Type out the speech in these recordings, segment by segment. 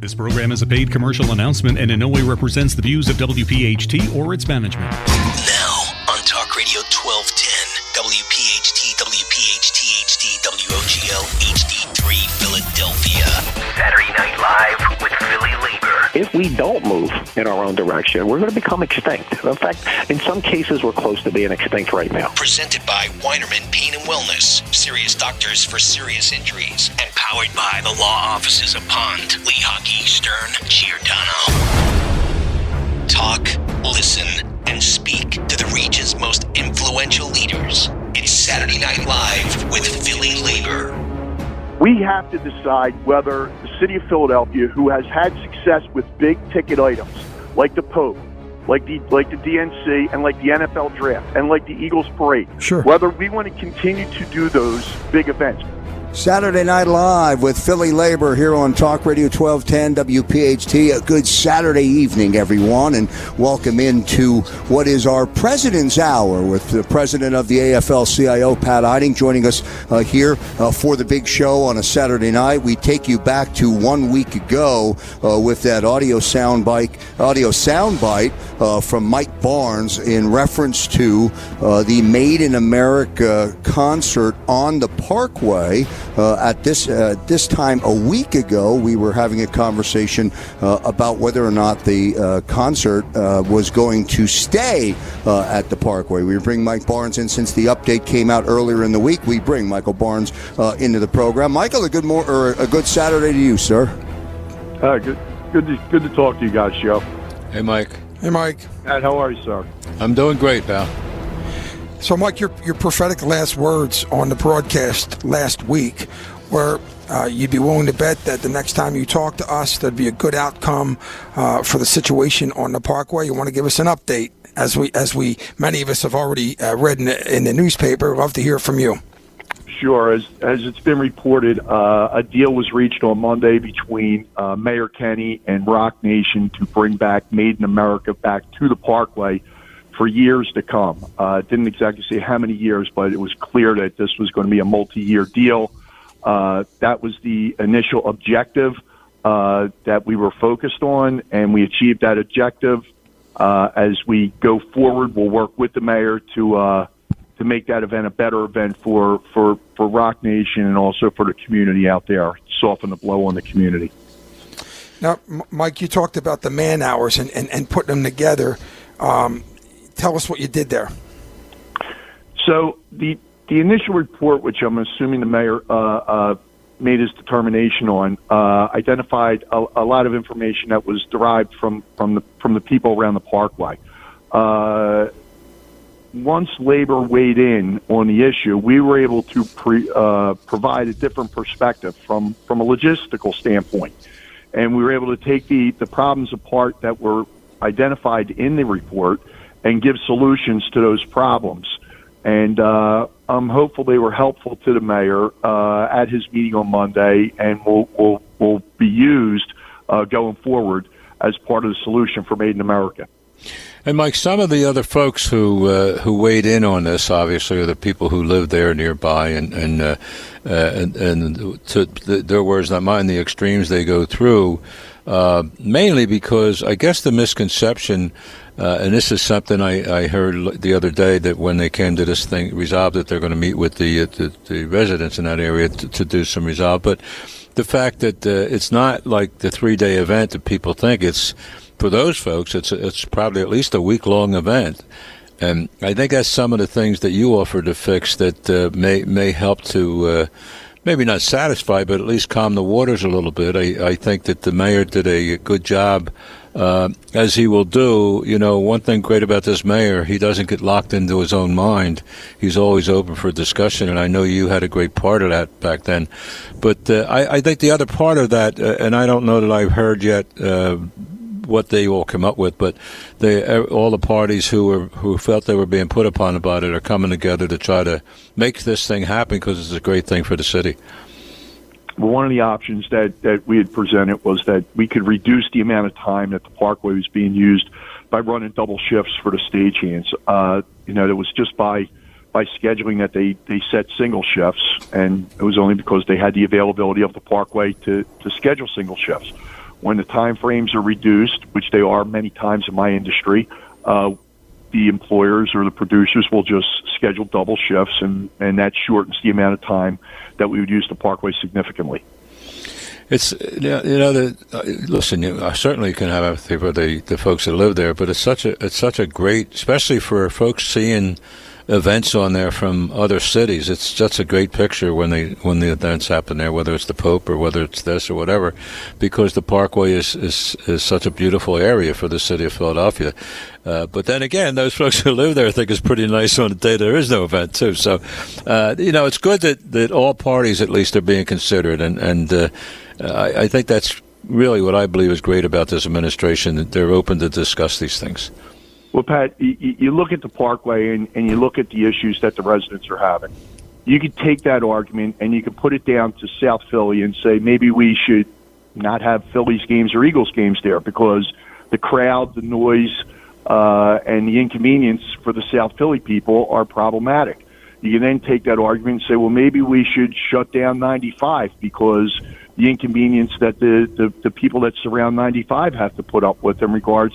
This program is a paid commercial announcement and in no way represents the views of WPHT or its management. Now, on Talk Radio 1210, WPHT, WPHT, HD, WOGL, HD3, Philadelphia. Saturday Night Live with Philly Labor. If we don't move in our own direction, we're going to become extinct. In fact, in some cases, we're close to being extinct right now. Presented by Weinerman Pain and Wellness. Serious doctors for serious injuries. And powered by the law offices of Pond, Lehocky, Stern, Giordano. Talk, listen, and speak to the region's most influential leaders. It's Saturday Night Live with Philly Labor. We have to decide whether the city of Philadelphia, who has had success with big ticket items like the Pope, like the like the DNC, and like the NFL draft, and like the Eagles parade, Sure. whether we want to continue to do those big events. Saturday Night Live with Philly Labor here on Talk Radio 1210 WPHT. A good Saturday evening, everyone, and welcome into what is our President's Hour with the President of the AFL CIO, Pat Eiding, joining us uh, here uh, for the big show on a Saturday night. We take you back to one week ago uh, with that audio soundbite, audio soundbite uh, from Mike Barnes in reference to uh, the Made in America concert on the Parkway. Uh, at this uh, this time a week ago, we were having a conversation uh, about whether or not the uh, concert uh, was going to stay uh, at the Parkway. We bring Mike Barnes in since the update came out earlier in the week. We bring Michael Barnes uh, into the program. Michael, a good mor- or a good Saturday to you, sir. Uh, good, good, to, good to talk to you guys, Joe. Hey, Mike. Hey, Mike. Matt, how are you, sir? I'm doing great, pal. So, Mike, your your prophetic last words on the broadcast last week were uh, you'd be willing to bet that the next time you talk to us, there'd be a good outcome uh, for the situation on the Parkway. You want to give us an update, as we as we many of us have already uh, read in the, in the newspaper. Love to hear from you. Sure. As as it's been reported, uh, a deal was reached on Monday between uh, Mayor Kenny and Roc Nation to bring back Made in America back to the Parkway for years to come. Uh, didn't exactly say how many years, but it was clear that this was going to be a multi-year deal. Uh, that was the initial objective uh, that we were focused on, and we achieved that objective. Uh, as we go forward, we'll work with the mayor to uh, to make that event a better event for, for, for Roc Nation and also for the community out there, soften the blow on the community. Now, Mike, you talked about the man hours and, and, and putting them together. Um, tell us what you did there. So the the initial report, which I'm assuming the mayor uh, uh, made his determination on, uh, identified a, a lot of information that was derived from from the from the people around the parkway. Uh, once labor weighed in on the issue, we were able to pre, uh, provide a different perspective from from a logistical standpoint, and we were able to take the the problems apart that were identified in the report and give solutions to those problems. And uh, I'm hopeful they were helpful to the mayor uh, at his meeting on Monday, and will will will be used uh, going forward as part of the solution for Made in America. And Mike, some of the other folks who uh, who weighed in on this, obviously, are the people who live there nearby, and and uh, and, and to th- their words, not mine, the extremes they go through. Uh, mainly because I guess the misconception, uh, and this is something I, I heard the other day that when they came to this thing, resolved that they're going to meet with the, uh, the the residents in that area to, to do some resolve, but the fact that uh, it's not like the three day event that people think it's for those folks, it's it's probably at least a week long event, and I think that's some of the things that you offer to fix that uh, may may help to. Uh, Maybe not satisfy, but at least calm the waters a little bit. I, I think that the mayor did a good job, uh, as he will do. You know, one thing great about this mayor, he doesn't get locked into his own mind. He's always open for discussion, and I know you had a great part of that back then. But uh, I, I think the other part of that, uh, and I don't know that I've heard yet uh, what they all come up with, but they all the parties who were who felt they were being put upon about it are coming together to try to make this thing happen because it's a great thing for the city. Well, one of the options that, that we had presented was that we could reduce the amount of time that the parkway was being used by running double shifts for the stagehands. Uh, you know, it was just by by scheduling that they, they set single shifts, and it was only because they had the availability of the parkway to, to schedule single shifts. When the time frames are reduced, which they are many times in my industry, uh, the employers or the producers will just schedule double shifts, and, and that shortens the amount of time that we would use the parkway significantly. It's you know the uh, listen. You, I certainly can have empathy for the, the folks that live there, but it's such a it's such a great, especially for folks seeing events on there from other cities. It's just a great picture when they when the events happen there, whether it's the Pope or whether it's this or whatever, because the Parkway is is, is such a beautiful area for the city of Philadelphia. Uh, but then again, those folks who live there think it's pretty nice on the day there is no event too. So, uh, you know, it's good that, that all parties at least are being considered, and and uh, I, I think that's really what I believe is great about this administration that they're open to discuss these things. Well, Pat, you, look at the Parkway and, and you look at the issues that the residents are having. You could take that argument and you could put it down to South Philly and say maybe we should not have Phillies games or Eagles games there because the crowd, the noise, uh, and the inconvenience for the South Philly people are problematic. You can then take that argument and say, well, maybe we should shut down 95 because the inconvenience that the, the, the people that surround 95 have to put up with in regards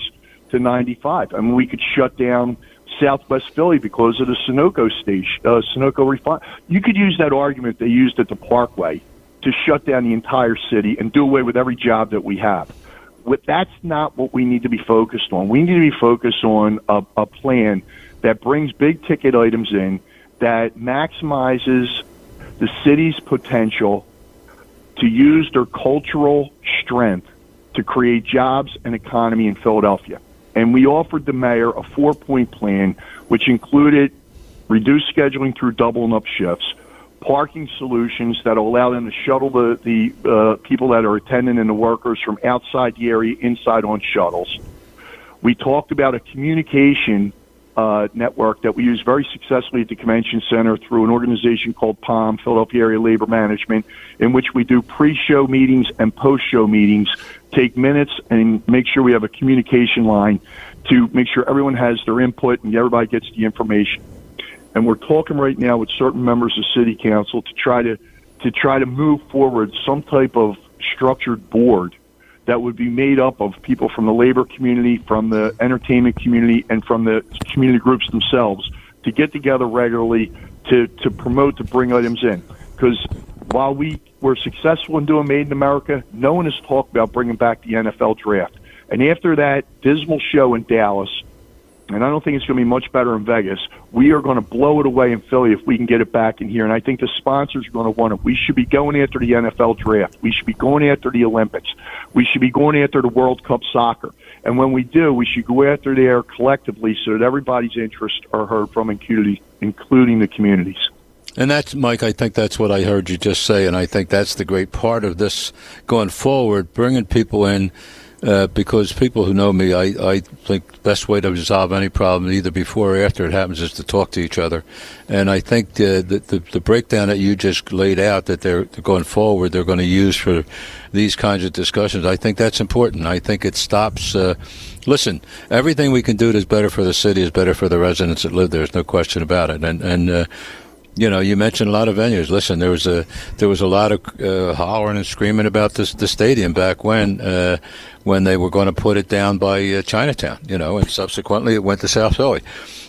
to 95. I mean, we could shut down Southwest Philly because of the Sunoco station, uh, Sunoco refine. You could use that argument they used at the Parkway to shut down the entire city and do away with every job that we have. But that's not what we need to be focused on. We need to be focused on a, a plan that brings big ticket items in that maximizes the city's potential to use their cultural strength to create jobs and economy in Philadelphia and we offered the mayor a four point plan, which included reduced scheduling through doubling up shifts, parking solutions that will allow them to shuttle the, the uh, people that are attending and the workers from outside the area inside on shuttles. We talked about a communication uh, network that we use very successfully at the convention center through an organization called PALM, Philadelphia Area Labor Management, in which we do pre-show meetings and post-show meetings, take minutes and make sure we have a communication line to make sure everyone has their input and everybody gets the information. And we're talking right now with certain members of city council to try to to try to move forward some type of structured board that would be made up of people from the labor community, from the entertainment community, and from the community groups themselves to get together regularly to, to promote to bring items in. Because while we were successful in doing Made in America, no one has talked about bringing back the NFL draft. And after that dismal show in Dallas, and I don't think it's going to be much better in Vegas. We are going to blow it away in Philly if we can get it back in here. And I think the sponsors are going to want it. We should be going after the NFL draft. We should be going after the Olympics. We should be going after the World Cup soccer. And when we do, we should go after there collectively so that everybody's interests are heard from, including the communities. And that's, Mike, I think that's what I heard you just say. And I think that's the great part of this going forward, bringing people in uh, because people who know me, I, I think the best way to resolve any problem, either before or after it happens, is to talk to each other. And I think uh, the, the, the breakdown that you just laid out that they're, going forward, they're going to use for these kinds of discussions, I think that's important. I think it stops. Uh, listen, everything we can do that is better for the city is better for the residents that live there. There's no question about it. And and uh, you know, you mentioned a lot of venues. Listen, there was a there was a lot of uh, hollering and screaming about this the stadium back when uh, when they were going to put it down by uh, Chinatown. You know, and subsequently it went to South Philly.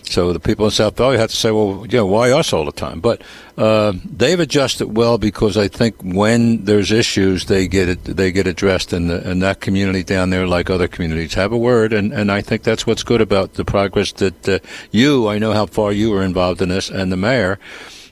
So the people in South Philly had to say, well, you know, why us all the time? But uh, they've adjusted well because I think when there's issues, they get it they get addressed, and and that community down there, like other communities, have a word, and and I think that's what's good about the progress that uh, you. I know how far you were involved in this, and the mayor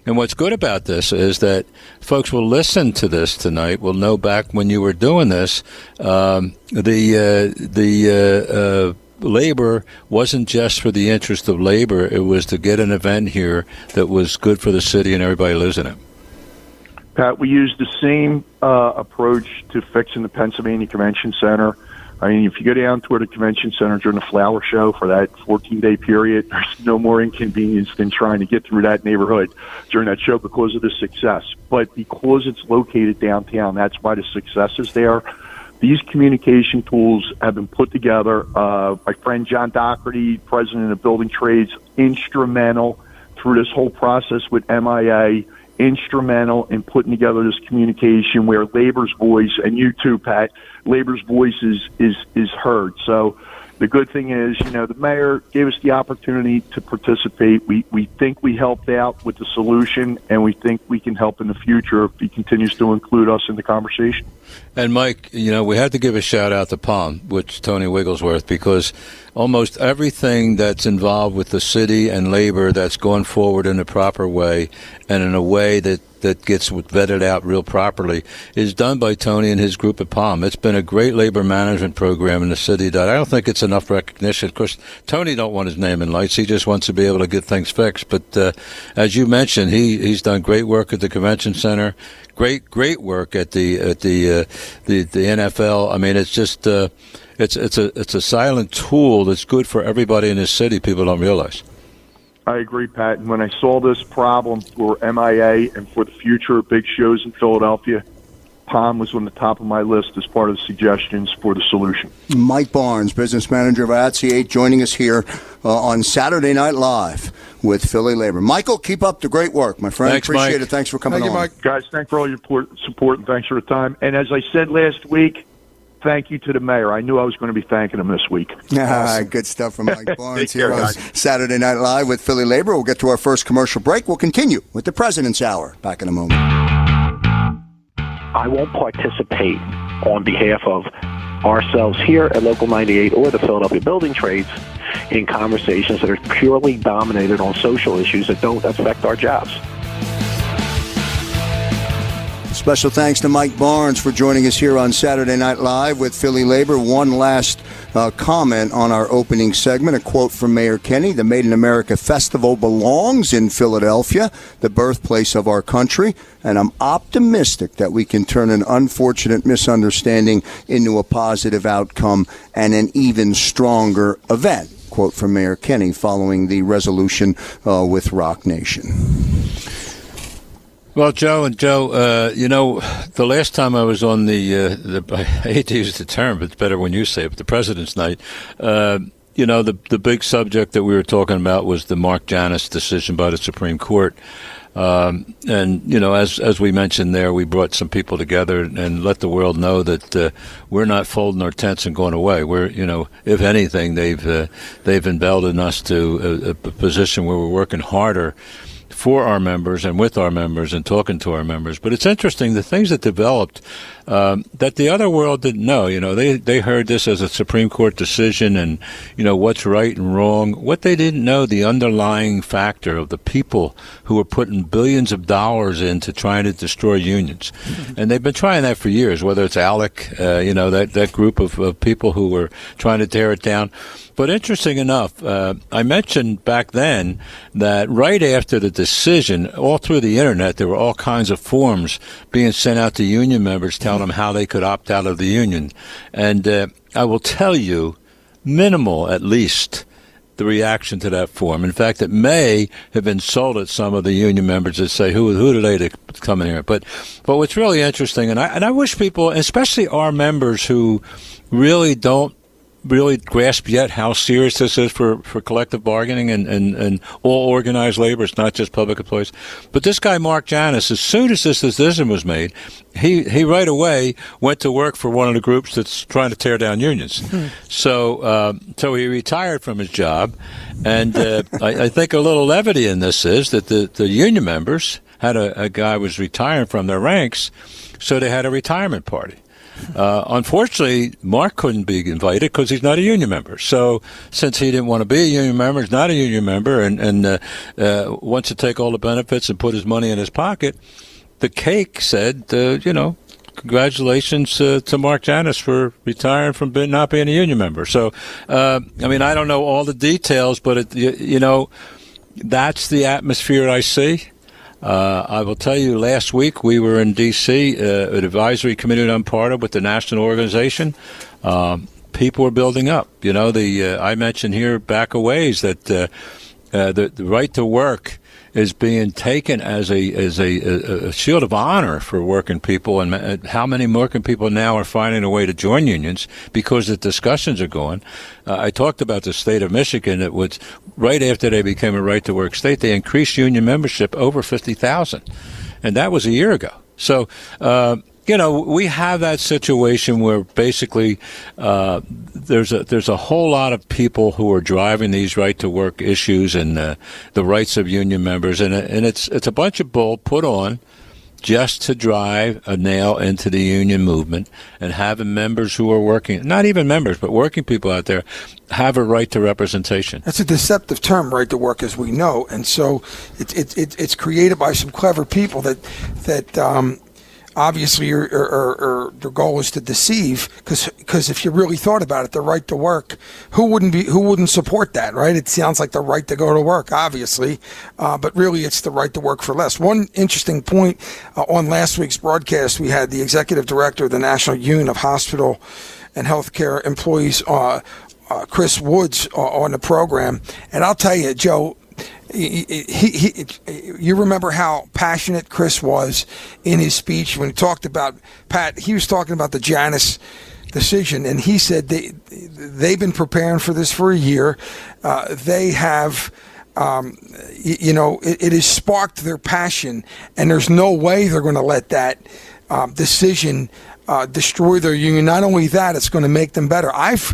and what's good about this is that folks will listen to this tonight. Will know back when you were doing this, um, the uh, the uh, uh, labor wasn't just for the interest of labor. It was to get an event here that was good for the city and everybody lives in it. Pat, we used the same uh, approach to fixing the Pennsylvania Convention Center I mean, if you go down toward the convention center during the flower show for that 14 day period, there's no more inconvenience than trying to get through that neighborhood during that show because of the success. But because it's located downtown, that's why the success is there. These communication tools have been put together. Uh, my friend John Dougherty, president of Building Trades, instrumental through this whole process with MIA instrumental in putting together this communication where labor's voice and you too, Pat, labor's voice is is is heard. So the good thing is, you know, the mayor gave us the opportunity to participate. We we think we helped out with the solution, and we think we can help in the future if he continues to include us in the conversation. And Mike, you know, we had to give a shout out to Palm, which Tony Wigglesworth, because almost everything that's involved with the city and labor that's going forward in a proper way and in a way that that gets vetted out real properly is done by Tony and his group at Palm. It's been a great labor management program in the city that I don't think it's enough recognition. Of course, Tony don't want his name in lights. He just wants to be able to get things fixed. But uh, as you mentioned, he he's done great work at the convention center. Great, great work at the at the uh, the the NFL. I mean, it's just uh, it's it's a it's a silent tool that's good for everybody in this city. People don't realize. I agree, Pat. And when I saw this problem for MIA and for the future of big shows in Philadelphia, Palm was on the top of my list as part of the suggestions for the solution. Mike Barnes, business manager of IATSE, joining us here uh, on Saturday Night Live with Philly Labor. Michael, keep up the great work, my friend. Thanks, Appreciate Mike. it. Thanks for coming Thank you, on. Mike. Guys, thanks for all your support- support and thanks for the time. And as I said last week, thank you to the mayor. I knew I was going to be thanking him this week. Ah, good stuff from Mike Barnes here care, on guys. Saturday Night Live with Philly Labor. We'll get to our first commercial break. We'll continue with the President's Hour. Back in a moment. I won't participate on behalf of ourselves here at Local 98 or the Philadelphia Building Trades in conversations that are purely dominated on social issues that don't affect our jobs. Special thanks to Mike Barnes for joining us here on Saturday Night Live with Philly Labor. One last uh, comment on our opening segment a quote from Mayor Kenny The Made in America Festival belongs in Philadelphia, the birthplace of our country, and I'm optimistic that we can turn an unfortunate misunderstanding into a positive outcome and an even stronger event. Quote from Mayor Kenny following the resolution uh, with Roc Nation. Well, Joe and Joe, uh, you know, the last time I was on the, uh, the I hate to use the term, but it's better when you say it, but the President's Night, uh, you know, the the big subject that we were talking about was the Mark Janus decision by the Supreme Court. Um, and you know, as as we mentioned there, we brought some people together and let the world know that uh, we're not folding our tents and going away. We're, you know, if anything, they've uh, they've emboldened us to a, a position where we're working harder for our members and with our members and talking to our members. But it's interesting the things that developed um, that the other world didn't know. You know, they they heard this as a Supreme Court decision and you know what's right and wrong. What they didn't know the underlying factor of the people who were putting billions of dollars into trying to destroy unions, and they've been trying that for years. Whether it's ALEC, uh, you know that that group of, of people who were trying to tear it down. But interesting enough, uh, I mentioned back then that right after the decision, all through the internet, there were all kinds of forms being sent out to union members telling them how they could opt out of the union. And uh, I will tell you, minimal at least, the reaction to that form. In fact, it may have insulted some of the union members that say, "Who who are they to come in here?" But but what's really interesting, and I and I wish people, especially our members who really don't really grasp yet how serious this is for, for collective bargaining and, and, and all organized labor. It's not just public employees. But this guy, Mark Janus, as soon as this decision was made, he, he right away went to work for one of the groups that's trying to tear down unions. So, uh, so he retired from his job. And uh, I, I think a little levity in this is that the, the union members had a, a guy was retiring from their ranks, so they had a retirement party. Uh, unfortunately, Mark couldn't be invited because he's not a union member. So, since he didn't want to be a union member, he's not a union member, and, and uh, uh, wants to take all the benefits and put his money in his pocket, the cake said, uh, you know, congratulations uh, to Mark Janus for retiring from being, not being a union member. So, uh, I mean, I don't know all the details, but it, you, you know, that's the atmosphere I see. Uh, I will tell you, last week we were in D.C., uh, an advisory committee I'm part of with the national organization. Um, people are building up. You know, the uh, I mentioned here back a ways that uh, uh, the, the right to work is being taken as a as a, a, shield of honor for working people, and how many working people now are finding a way to join unions because the discussions are going. Uh, I talked about the state of Michigan. It was right after they became a right to work state, they increased union membership over fifty thousand. and that was a year ago. So. Uh, you know, we have that situation where basically uh, there's a there's a whole lot of people who are driving these right to work issues and uh, the rights of union members, and and it's it's a bunch of bull put on just to drive a nail into the union movement and having members who are working, not even members, but working people out there, have a right to representation. That's a deceptive term, right to work, as we know, and so it's it, it, it's created by some clever people that that um, obviously or, or, or, their goal is to deceive because if you really thought about it the right to work who wouldn't be who wouldn't support that right? It sounds like the right to go to work obviously uh, but really it's the right to work for less. One interesting point uh, on last week's broadcast we had the executive director of the national union of hospital and healthcare employees uh, uh Chris Woods uh, on the program. And I'll tell you Joe he, he, he, you remember how passionate Chris was in his speech when he talked about Pat. He was talking about the Janus decision, and he said they they've been preparing for this for a year. Uh, they have. Um, you know, it, it, has sparked their passion, and there's no way they're going to let that um, decision uh, destroy their union. Not only that, it's going to make them better. I've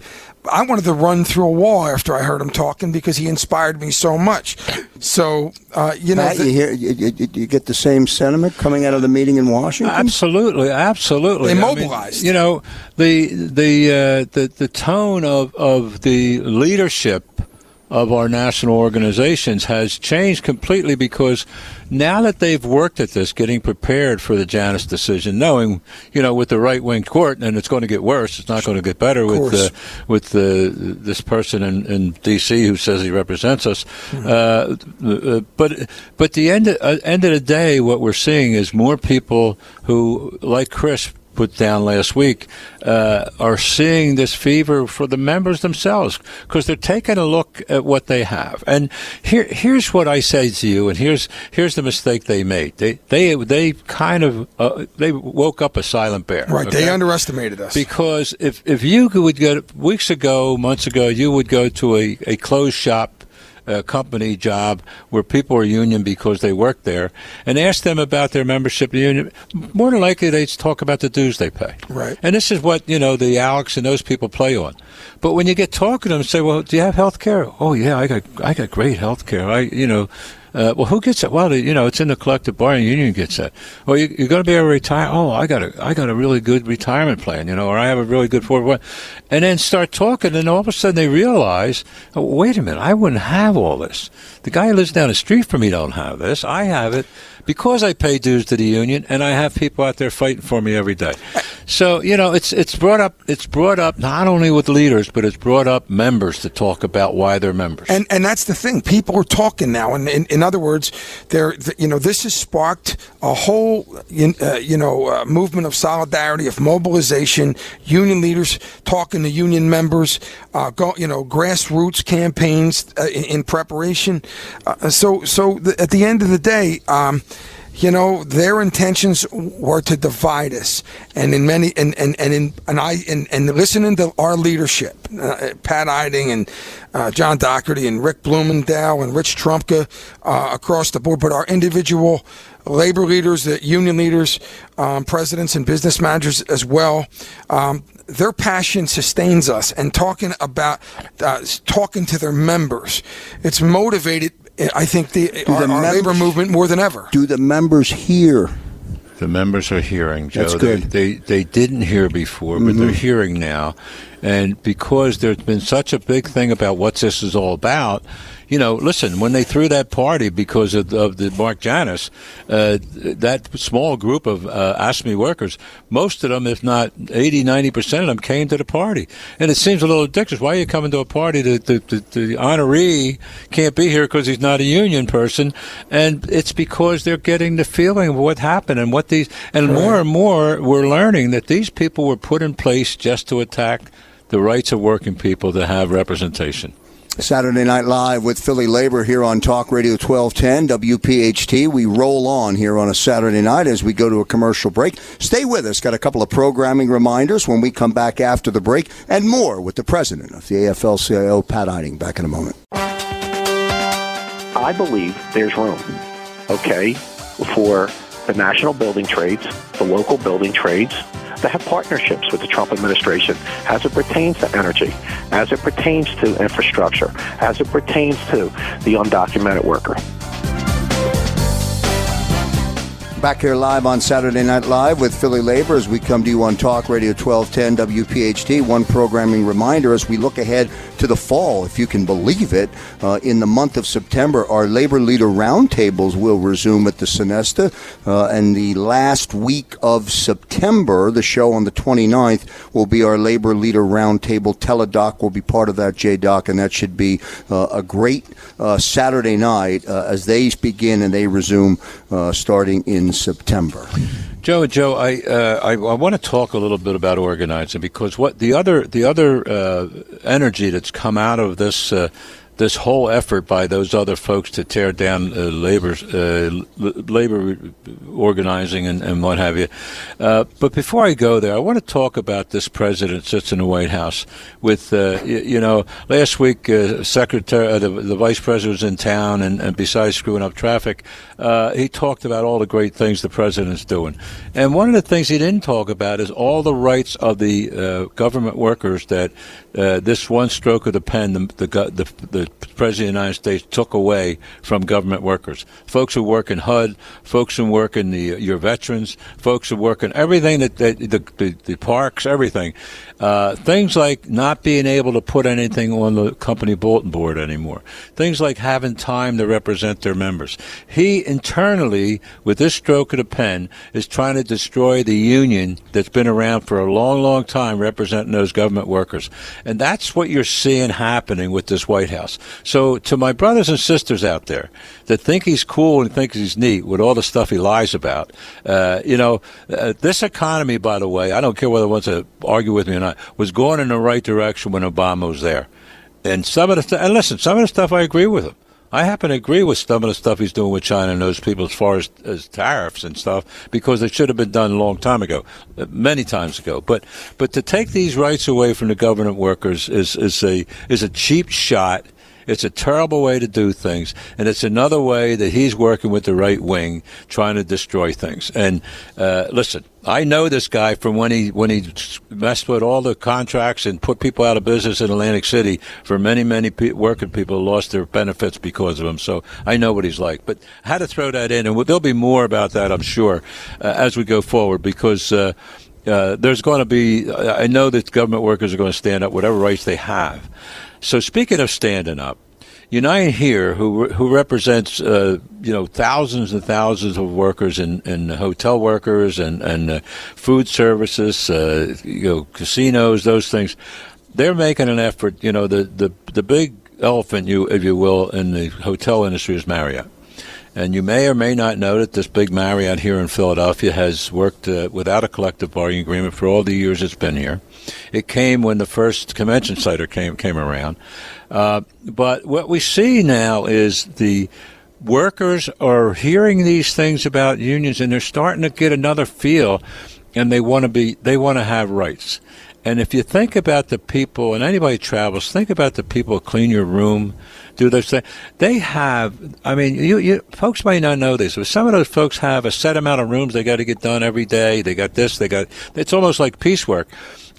I wanted to run through a wall after I heard him talking because he inspired me so much. So uh, you know, Matt, the, you, hear, you, you, get the same sentiment coming out of the meeting in Washington. Absolutely, absolutely. They mobilized. I mean, you know, the the uh, the the tone of of the leadership of our national organizations has changed completely because now that they've worked at this, getting prepared for the Janus decision, knowing, you know, with the right wing court, and it's going to get worse, it's not going to get better with uh, with the, this person in, in, D.C. who says he represents us. Mm-hmm. Uh, uh, but but the end uh, end of the day, what we're seeing is more people who, like Chris, put down last week uh, are seeing this fever for the members themselves because they're taking a look at what they have. And here, here's what I say to you, and here's here's the mistake they made. They they they kind of uh, they woke up a silent bear. Right. Okay? They underestimated us because if if you would go weeks ago, months ago, you would go to a, a closed shop a company job where people are union because they work there and ask them about their membership in the union, more than likely they talk about the dues they pay. Right. And this is what, you know, the Alex and those people play on. But when you get talking to them, say, well, do you have health care? Oh, yeah, I got, I got great health care. I, you know, uh, well, who gets it? Well, you know, it's in the collective bargaining union gets it. Well, you, are going to be able to retire. Oh, I got a, I got a really good retirement plan, you know, or I have a really good forward. And then start talking, and all of a sudden they realize, oh, wait a minute, I wouldn't have all this. The guy who lives down the street from me don't have this. I have it because I pay dues to the union, and I have people out there fighting for me every day. So you know, it's it's brought up it's brought up not only with leaders, but it's brought up members to talk about why they're members. And and that's the thing. People are talking now, and in, in other words, they're you know this has sparked a whole uh, you know uh, movement of solidarity, of mobilization. Union leaders talking to union members, uh, go, you know grassroots campaigns uh, in, in, preparation. Uh, so so the, at the end of the day. Um, you know, their intentions were to divide us. And in many, and, and, and in, and I, and, and listening to our leadership, uh, Pat Eiding and uh, John Dougherty and Rick Blumenthal and Rich Trumka uh, across the board, but our individual labor leaders, the union leaders, um, presidents and business managers as well. Um, their passion sustains us and talking about uh, talking to their members it's motivated I think the, our, the our members, labor movement more than ever. Do the members hear? The members are hearing, Joe. That's good. They, they, they didn't hear before, but mm-hmm. they're hearing now. And because there's been such a big thing about what this is all about, you know, listen, when they threw that party because of, of the Mark Janus, uh, that small group of uh, AFSCME workers, most of them, if not 80, 90% of them, came to the party. And it seems a little ridiculous. Why are you coming to a party? The, the, the, the honoree can't be here because he's not a union person. And it's because they're getting the feeling of what happened and what these, and more and more we're learning that these people were put in place just to attack the rights of working people to have representation. Saturday Night Live with Philly Labor here on Talk Radio 1210 WPHT. We roll on here on a Saturday night as we go to a commercial break. Stay with us. Got a couple of programming reminders when we come back after the break and more with the president of the AFL CIO, Pat Eiding. Back in a moment. I believe there's room, okay, for the national building trades, the local building trades, that have partnerships with the Trump administration as it pertains to energy, as it pertains to infrastructure, as it pertains to the undocumented worker. Back here live on Saturday Night Live with Philly Labor as we come to you on Talk Radio 1210 WPHT. One programming reminder as we look ahead to the fall, if you can believe it, uh, in the month of September, our labor leader roundtables will resume at the Sonesta. Uh, and the last week of September, the show on the 29th, will be our labor leader roundtable. Teledoc will be part of that, JDoc, and that should be uh, a great uh, Saturday night uh, as they begin and they resume uh, starting in September. Joe, Joe, I, uh, I, I want to talk a little bit about organizing because what the other the other uh, energy that's come out of this uh, this whole effort by those other folks to tear down uh, labor uh, labor organizing and, and what have you. Uh, but before I go there, I want to talk about this president sits in the White House with uh, you, you, know last week uh, secretary uh, the, the vice president was in town and, and besides screwing up traffic, he talked about all the great things the president's doing. And one of the things he didn't talk about is all the rights of the government workers that this one stroke of the pen the the, the, the President of the United States took away from government workers. Folks who work in HUD, folks who work in the your veterans, folks who work in everything that, that the, the, the parks, everything. Uh, things like not being able to put anything on the company bulletin board anymore. Things like having time to represent their members. He internally, with this stroke of the pen, is trying to destroy the union that's been around for a long, long time representing those government workers. And that's what you're seeing happening with this White House. So to my brothers and sisters out there that think he's cool and think he's neat with all the stuff he lies about, uh, you know, uh, this economy, by the way, I don't care whether one wants to argue with me or not, was going in the right direction when Obama was there. And some of the and listen, some of the stuff I agree with him. I happen to agree with some of the stuff he's doing with China and those people as far as, as tariffs and stuff because it should have been done a long time ago, uh, many times ago. But but to take these rights away from the government workers is is a is a cheap shot it's a terrible way to do things, and it's another way that he's working with the right wing, trying to destroy things. And uh, listen, I know this guy from when he when he messed with all the contracts and put people out of business in Atlantic City. For many many pe- working people lost their benefits because of him. So I know what he's like. But had to throw that in, and there'll be more about that, I'm sure, uh, as we go forward because. Uh, uh, there's going to be, I know that government workers are going to stand up, whatever rights they have. So speaking of standing up, Unite Here, who who represents uh, you know thousands and thousands of workers in, in hotel workers and and uh, food services, uh, you know casinos, those things, they're making an effort. You know the the the big elephant, you if you will, in the hotel industry is Marriott. And you may or may not know that this big Marriott here in Philadelphia has worked uh, without a collective bargaining agreement for all the years it's been here. It came when the first convention center came came around. Uh, but what we see now is the workers are hearing these things about unions, and they're starting to get another feel, and they want to be they want to have rights. And if you think about the people, and anybody travels, think about the people who clean your room, do those things. They have, I mean, you, you folks may not know this, but some of those folks have a set amount of rooms they got to get done every day. They got this, they got, it's almost like piecework.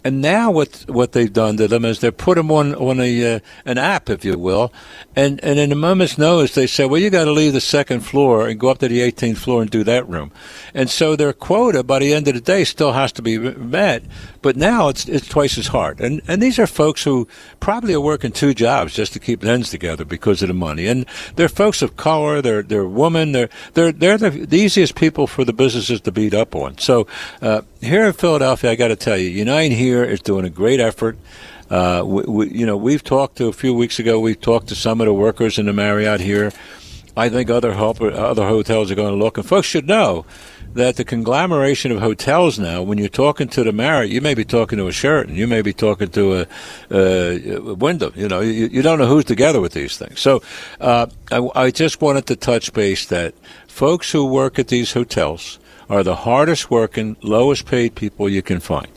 And now what what they've done to them is they put them on on a uh, an app, if you will, and and in a moment's notice they say, well, you got to leave the second floor and go up to the 18th floor and do that room, and so their quota by the end of the day still has to be met, but now it's it's twice as hard. And and these are folks who probably are working two jobs just to keep ends together because of the money, and they're folks of color, they're they're women, they're they're they're the, the easiest people for the businesses to beat up on. So uh, here in Philadelphia, I got to tell you, Unite Here is doing a great effort. Uh, we, we, you know, we've talked to a few weeks ago. We've talked to some of the workers in the Marriott here. I think other help, other hotels are going to look, and folks should know that the conglomeration of hotels now, when you're talking to the Marriott, you may be talking to a Sheraton, you may be talking to a, a Wyndham. You know, you, you, don't know who's together with these things. So uh, I, I just wanted to touch base that folks who work at these hotels are the hardest working, lowest paid people you can find.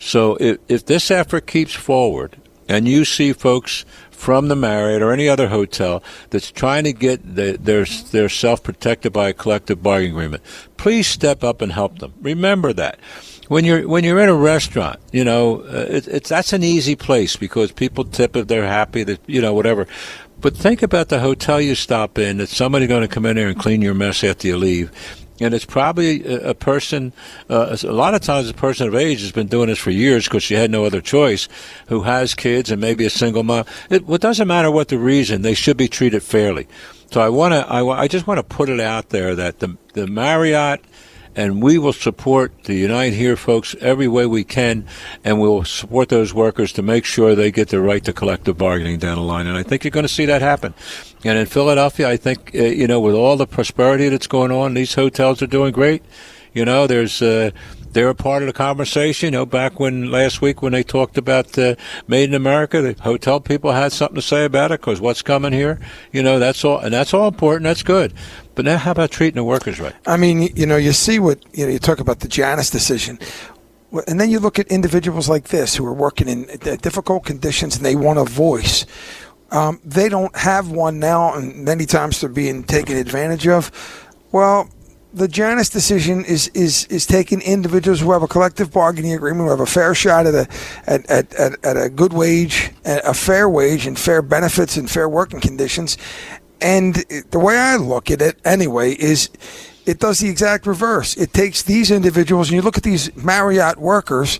So if, if this effort keeps forward, and you see folks from the Marriott or any other hotel that's trying to get the, their their self protected by a collective bargaining agreement, please step up and help them. Remember that when you're when you're in a restaurant, you know, uh, it, it's that's an easy place because people tip if they're happy that you know whatever. But think about the hotel you stop in. That somebody's going to come in there and clean your mess after you leave and it's probably a, person. Uh, a lot of times, a person of age has been doing this for years because she had no other choice, who has kids and maybe a single mom. It, it doesn't matter what the reason; they should be treated fairly. So I want to. I, I just want to put it out there that the the Marriott and we will support the Unite Here folks every way we can, and we'll support those workers to make sure they get the right to collective bargaining down the line. And I think you're going to see that happen. And in Philadelphia, I think uh, you know with all the prosperity that's going on, these hotels are doing great. You know, there's. Uh, they're a part of the conversation. You know, back when last week when they talked about uh, Made in America, the hotel people had something to say about it because what's coming here, you know, that's all, and that's all important. That's good. But now, how about treating the workers right? I mean, you know, you see what you know. You talk about the Janus decision. And then you look at individuals like this who are working in difficult conditions and they want a voice. Um, they don't have one now, and many times they're being taken advantage of. Well, the Janus decision is is is taking individuals who have a collective bargaining agreement, who have a fair shot at a at, at, at, at a good wage, a fair wage, and fair benefits and fair working conditions. And the way I look at it, anyway, is it does the exact reverse. It takes these individuals, and you look at these Marriott workers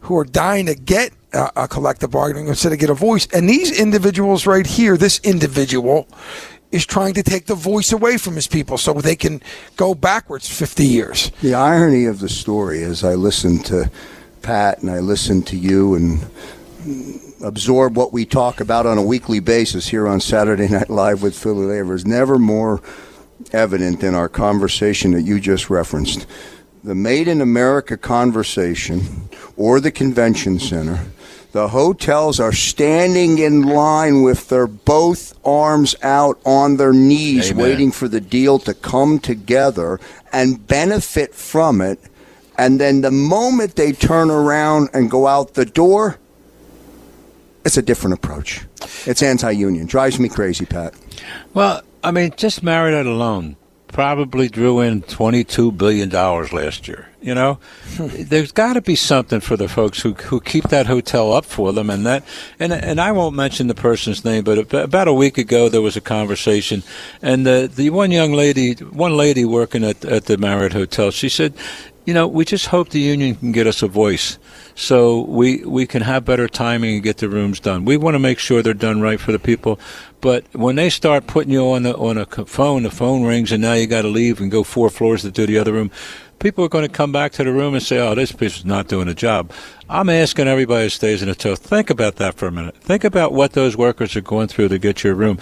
who are dying to get a, a collective bargaining instead of get a voice, and these individuals right here, this individual is trying to take the voice away from his people so they can go backwards 50 years. The irony of the story is I listened to Pat and I listened to you and absorb what we talk about on a weekly basis here on Saturday Night Live with Philly Labor is never more evident in our conversation that you just referenced. The Made in America conversation or the convention center the hotels are standing in line with their both arms out on their knees, Amen. waiting for the deal to come together and benefit from it. And then the moment they turn around and go out the door, it's a different approach. It's anti union. Drives me crazy, Pat. Well, I mean, just Marriott alone probably drew in $22 billion last year. You know, hmm. there's got to be something for the folks who who keep that hotel up for them, and that and and I won't mention the person's name, but about a week ago there was a conversation, and the the one young lady, one lady working at at the Marriott Hotel, she said, you know, we just hope the union can get us a voice so we we can have better timing and get the rooms done. We want to make sure they're done right for the people. But when they start putting you on the on a phone, the phone rings, and now you got to leave and go four floors to do the other room people are going to come back to the room and say, oh, this is not doing a job. I'm asking everybody who stays in a hotel, think about that for a minute. Think about what those workers are going through to get your room.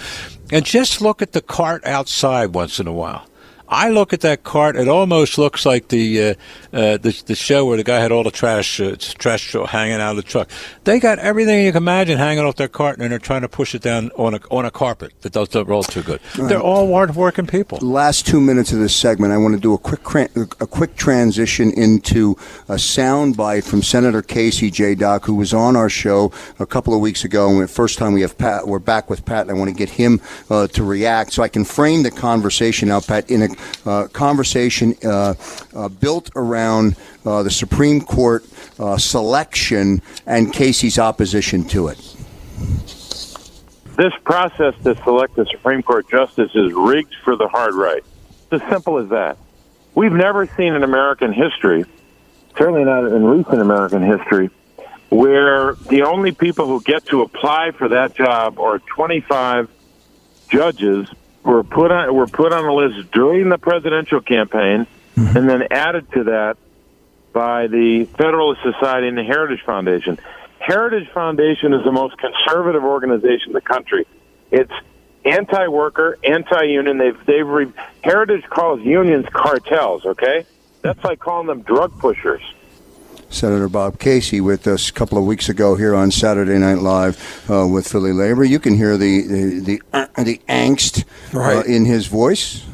And just look at the cart outside once in a while. I look at that cart; it almost looks like the uh, uh, the, the, show where the guy had all the trash uh, trash hanging out of the truck. They got everything you can imagine hanging off their cart, and they're trying to push it down on a on a carpet that doesn't roll too good. They're all hard working people. Last two minutes of this segment, I want to do a quick a quick transition into a sound bite from Senator Casey J. Doc, who was on our show a couple of weeks ago. And the first time we have Pat, we're back with Pat, and I want to get him uh, to react so I can frame the conversation now, Pat, in a conversation uh, uh, built around the Supreme Court selection and Casey's opposition to it. This process to select the Supreme Court justice is rigged for the hard right. It's as simple as that. We've never seen in American history, certainly not in recent American history, where the only people who get to apply for that job are 25 judges were put on were put on a list during the presidential campaign, mm-hmm. and then added to that by the Federalist Society and the Heritage Foundation. Heritage Foundation is the most conservative organization in the country. It's anti-worker, anti-union. They've they've re- Heritage calls unions cartels. Okay, that's like calling them drug pushers. Senator Bob Casey with us a couple of weeks ago here on Saturday Night Live uh, with Philly Labor. You can hear the the the, uh, the angst uh, right. uh, in his voice.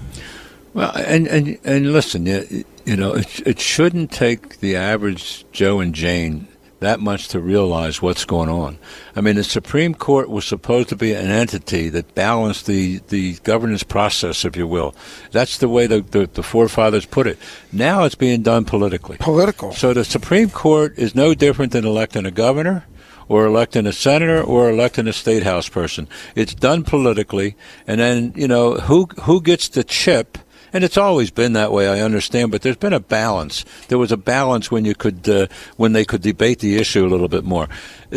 Well, and and and listen, you, you know, it, it shouldn't take the average Joe and Jane that much to realize what's going on. I mean, the Supreme Court was supposed to be an entity that balanced the, the governance process, if you will. That's the way the, the, the forefathers put it. Now it's being done politically. Political. So the Supreme Court is no different than electing a governor or electing a senator or electing a state house person. It's done politically, and then you know who who gets the chip and it's always been that way. I understand, but there's been a balance. There was a balance when you could uh, when they could debate the issue a little bit more.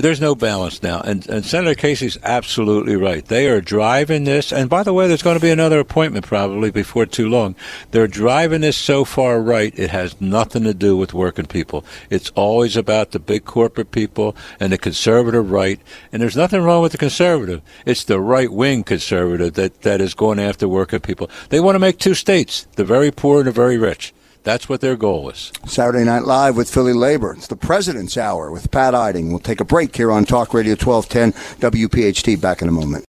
There's no balance now, and, and Senator Casey's absolutely right. They are driving this, and by the way, there's going to be another appointment probably before too long. They're driving this so far right, it has nothing to do with working people. It's always about the big corporate people and the conservative right, and there's nothing wrong with the conservative. It's the right wing conservative that, that is going after working people. They want to make two states, the very poor and the very rich. That's what their goal is. Saturday Night Live with Philly Labor. It's the President's Hour with Pat Eiding. We'll take a break here on Talk Radio 1210 WPHT. Back in a moment.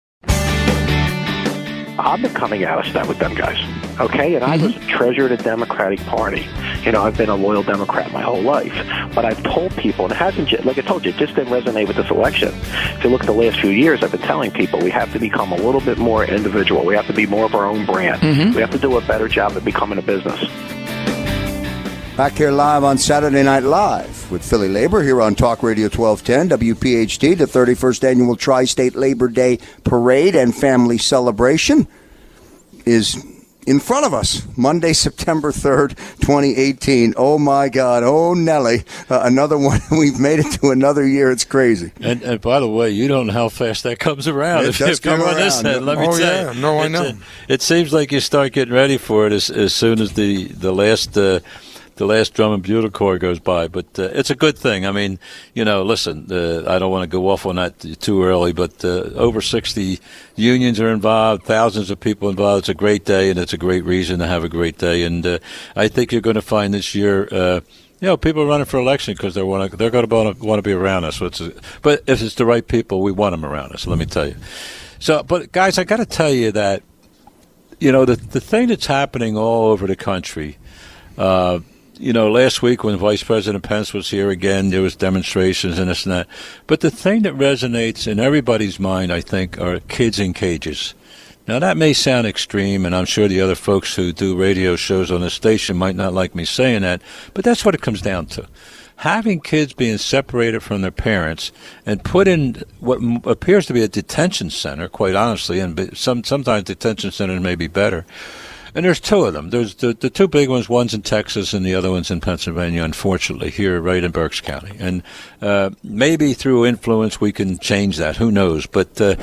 I've been coming out of step with them guys. Okay, and I was mm-hmm. a treasure of the Democratic Party. You know, I've been a loyal Democrat my whole life. But I've told people, and it hasn't, ju- like I told you, it just didn't resonate with this election. If you look at the last few years, I've been telling people we have to become a little bit more individual. We have to be more of our own brand. Mm-hmm. We have to do a better job at becoming a business. Back here live on Saturday Night Live with Philly Labor here on Talk Radio 1210 WPHT, the 31st annual Tri State Labor Day Parade and Family Celebration is in front of us Monday, September 3rd, 2018. Oh my God. Oh, Nelly. Uh, another one. We've made it to another year. It's crazy. And, and by the way, you don't know how fast that comes around. It if, does if come on this around. let me Oh, tell yeah. No, I know. uh, it seems like you start getting ready for it as, as soon as the the last. Uh, the last drum and bugle corps goes by, but uh, it's a good thing. I mean, you know, listen, uh, I don't want to go off on that too early, but uh, over 60 unions are involved, thousands of people involved. It's a great day, and it's a great reason to have a great day. And uh, I think you're going to find this year. Uh, you know, people are running for election because they want to. They're going to want to be around us. But if it's the right people, we want them around us. Let me tell you. So, but guys, I got to tell you that you know the the thing that's happening all over the country. Uh, you know, last week when Vice President Pence was here again, there was demonstrations and this and that. But the thing that resonates in everybody's mind, I think, are kids in cages. Now that may sound extreme, and I'm sure the other folks who do radio shows on the station might not like me saying that, but that's what it comes down to. Having kids being separated from their parents and put in what appears to be a detention center, quite honestly, and some sometimes detention centers may be better. And there's two of them. There's the, the two big ones. One's in Texas, and the other one's in Pennsylvania. Unfortunately, here right in Berks County, and uh, maybe through influence we can change that. Who knows? But uh,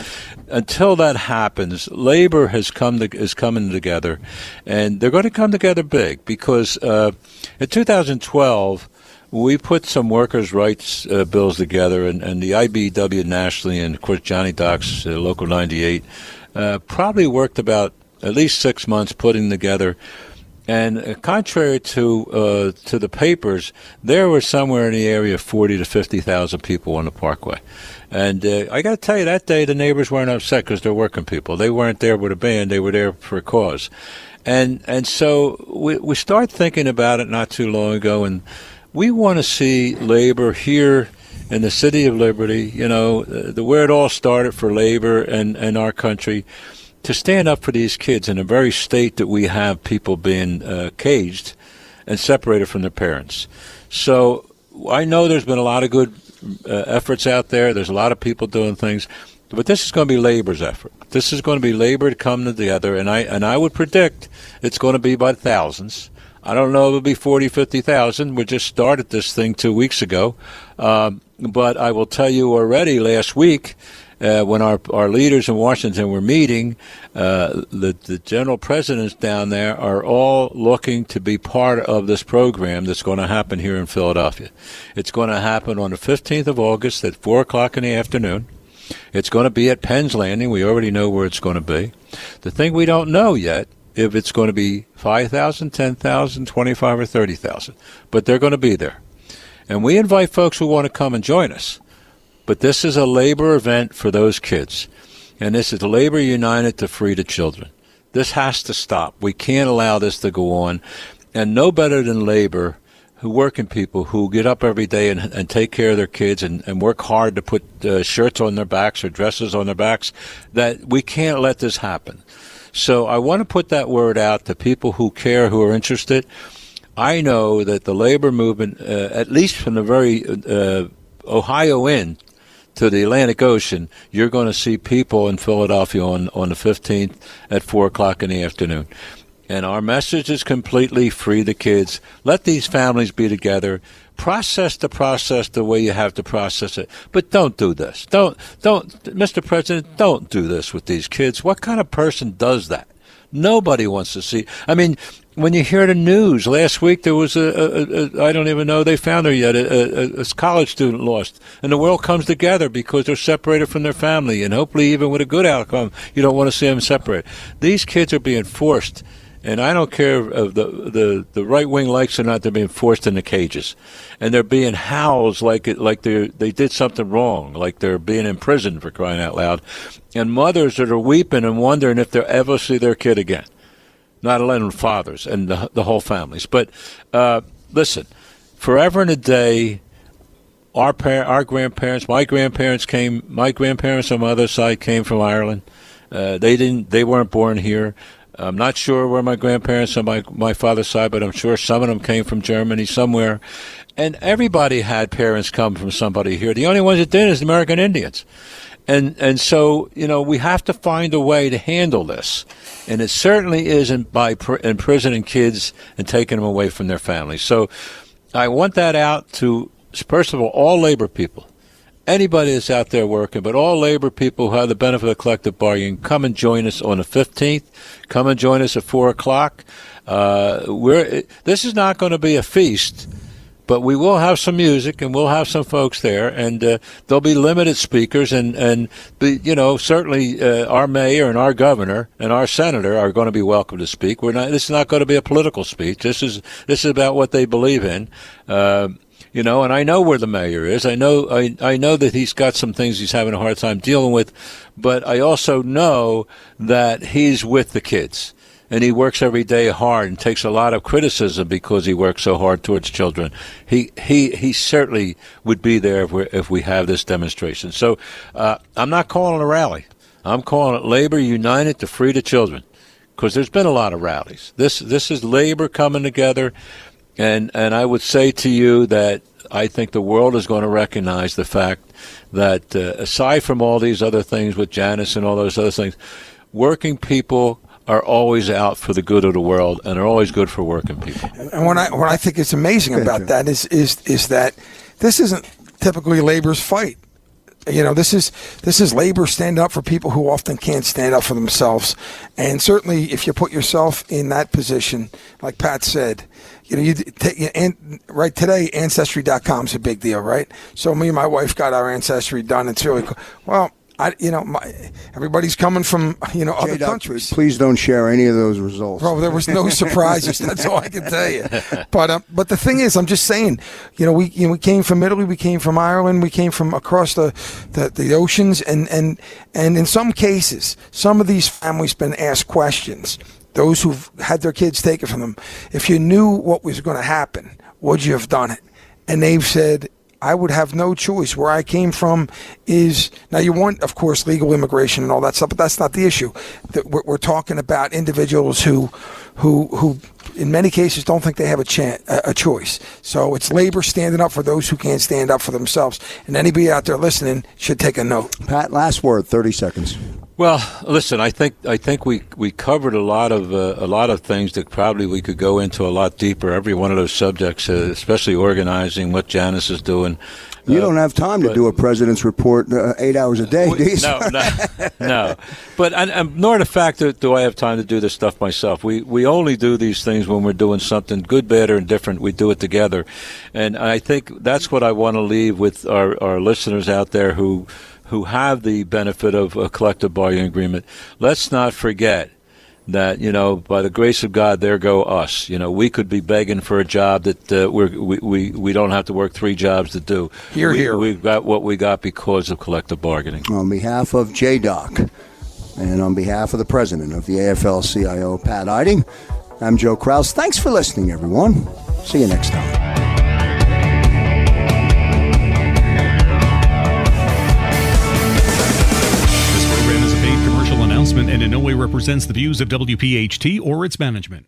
until that happens, labor has come to, is coming together, and they're going to come together big because uh, in 2012 we put some workers' rights uh, bills together, and, and the IBW nationally, and of course Johnny Doc's uh, Local 98, uh, probably worked about at least six months putting together. And uh, contrary to uh, to the papers, there were somewhere in the area of forty to fifty thousand people on the Parkway. And uh, I got to tell you, that day the neighbors weren't upset because they're working people. They weren't there with a band; they were there for a cause. And and so we we start thinking about it not too long ago, and we want to see labor here in the city of Liberty. You know, uh, the where it all started for labor and and our country to stand up for these kids in the very state that we have people being uh, caged and separated from their parents. So I know there's been a lot of good uh, efforts out there. There's a lot of people doing things, but this is going to be labor's effort. This is going to be labor to come together, and I and I would predict it's going to be by thousands. I don't know if it'll be 40, 50,000. We just started this thing two weeks ago. Um, but I will tell you already last week, uh, when our, our leaders in Washington were meeting, uh, the, the general presidents down there are all looking to be part of this program that's going to happen here in Philadelphia. It's going to happen on the 15th of August at 4 o'clock in the afternoon. It's going to be at Penn's Landing. We already know where it's going to be. The thing we don't know yet if it's going to be 5,000, 10,000, 25 or 30,000. But they're going to be there. And we invite folks who want to come and join us. But this is a labor event for those kids. And this is Labor United to Free the Children. This has to stop. We can't allow this to go on. And no better than labor who working people who get up every day and, and take care of their kids and, and work hard to put uh, shirts on their backs or dresses on their backs, that we can't let this happen. So I want to put that word out to people who care, who are interested. I know that the labor movement, uh, at least from the very uh, Ohio end to the Atlantic Ocean, you're going to see people in Philadelphia on, on the 15th at 4 o'clock in the afternoon. And our message is completely free the kids. Let these families be together. Process the process the way you have to process it. But don't do this. Don't, don't, Mr. President, don't do this with these kids. What kind of person does that? Nobody wants to see. I mean, when you hear the news, last week there was a, a, a I don't even know they found her yet, a, a, college student lost. And the world comes together because they're separated from their family. And hopefully, even with a good outcome, you don't want to see them separate. These kids are being forced and I don't care if the the, the right wing likes or not, they're being forced into cages, and they're being housed like it like they they did something wrong, like they're being imprisoned for crying out loud, and mothers that are weeping and wondering if they'll ever see their kid again, not alone fathers and the the whole families. But uh, listen, forever and a day. Our par- our grandparents, my grandparents came. My grandparents on my other side came from Ireland. Uh, they didn't. They weren't born here. I'm not sure where my grandparents on my, my father's side, but I'm sure some of them came from Germany somewhere. And everybody had parents come from somebody here. The only ones that didn't is the American Indians. And, and so, you know, we have to find a way to handle this. And it certainly isn't by pr- imprisoning kids and taking them away from their families. So I want that out to, first of all, all labor people anybody that's out there working, but all labor people who have the benefit of collective bargaining, come and join us on the 15th. Come and join us at 4 o'clock. Uh, we're, this is not going to be a feast, but we will have some music and we'll have some folks there, and uh, there'll be limited speakers, and, and be, you know, certainly uh, our mayor and our governor and our senator are going to be welcome to speak. We're not, this is not going to be a political speech. This is, this is about what they believe in. You know, and I know where the mayor is. I know I, I know that he's got some things he's having a hard time dealing with, but I also know that he's with the kids and he works every day hard and takes a lot of criticism because he works so hard towards children. He he he certainly would be there if we if we have this demonstration. So uh, I'm not calling a rally. I'm calling it Labor United to Free the Children because there's been a lot of rallies. This this is labor coming together. And and I would say to you that I think the world is going to recognize the fact that uh, aside from all these other things with Janus and all those other things, working people are always out for the good of the world and are always good for working people. And what I what I think is amazing about that is is is that this isn't typically labor's fight. You know, this is this is labor stand up for people who often can't stand up for themselves. And certainly if you put yourself in that position, like Pat said, you know, you take and right today, ancestry.com is a big deal, right? So me and my wife got our ancestry done. It's really cool. Well, I, you know, my, everybody's coming from you know other countries. Please don't share any of those results, bro. There was no surprises. that's all I can tell you. But um, but the thing is, I'm just saying, you know, we you know, we came from Italy, we came from Ireland, we came from across the, the, the oceans, and and and in some cases, some of these families been asked questions those who've had their kids taken from them, if you knew what was going to happen, would you have done it? And they've said, I would have no choice. Where I came from is now you want, of course, legal immigration and all that stuff, but that's not the issue. We're, talking about individuals who, who, who, in many cases, don't think they have a chance, a choice. So it's labor standing up for those who can't stand up for themselves. And anybody out there listening should take a note. Pat, last word, thirty seconds. Well, listen, I think I think we, we covered a lot of uh, a lot of things that probably we could go into a lot deeper. Every one of those subjects, uh, especially organizing, what Janus is doing. You uh, don't have time to do a president's report uh, eight hours a day, do you? No, no, no. But and, and nor the fact that do I have time to do this stuff myself. We we only do these things when we're doing something good, bad, or indifferent. We do it together, and I think that's what I want to leave with our, our listeners out there who who have the benefit of a collective bargaining agreement, let's not forget that you know by the grace of God there go us. You know we could be begging for a job that uh, we're, we we we don't have to work three jobs to do. Here we, here. we've got what we got because of collective bargaining. On behalf of JDoc and on behalf of the president of the AFL-CIO Pat Eiding I'm Joe Krause thanks for listening everyone. See you next time represents the views of WPHT or its management.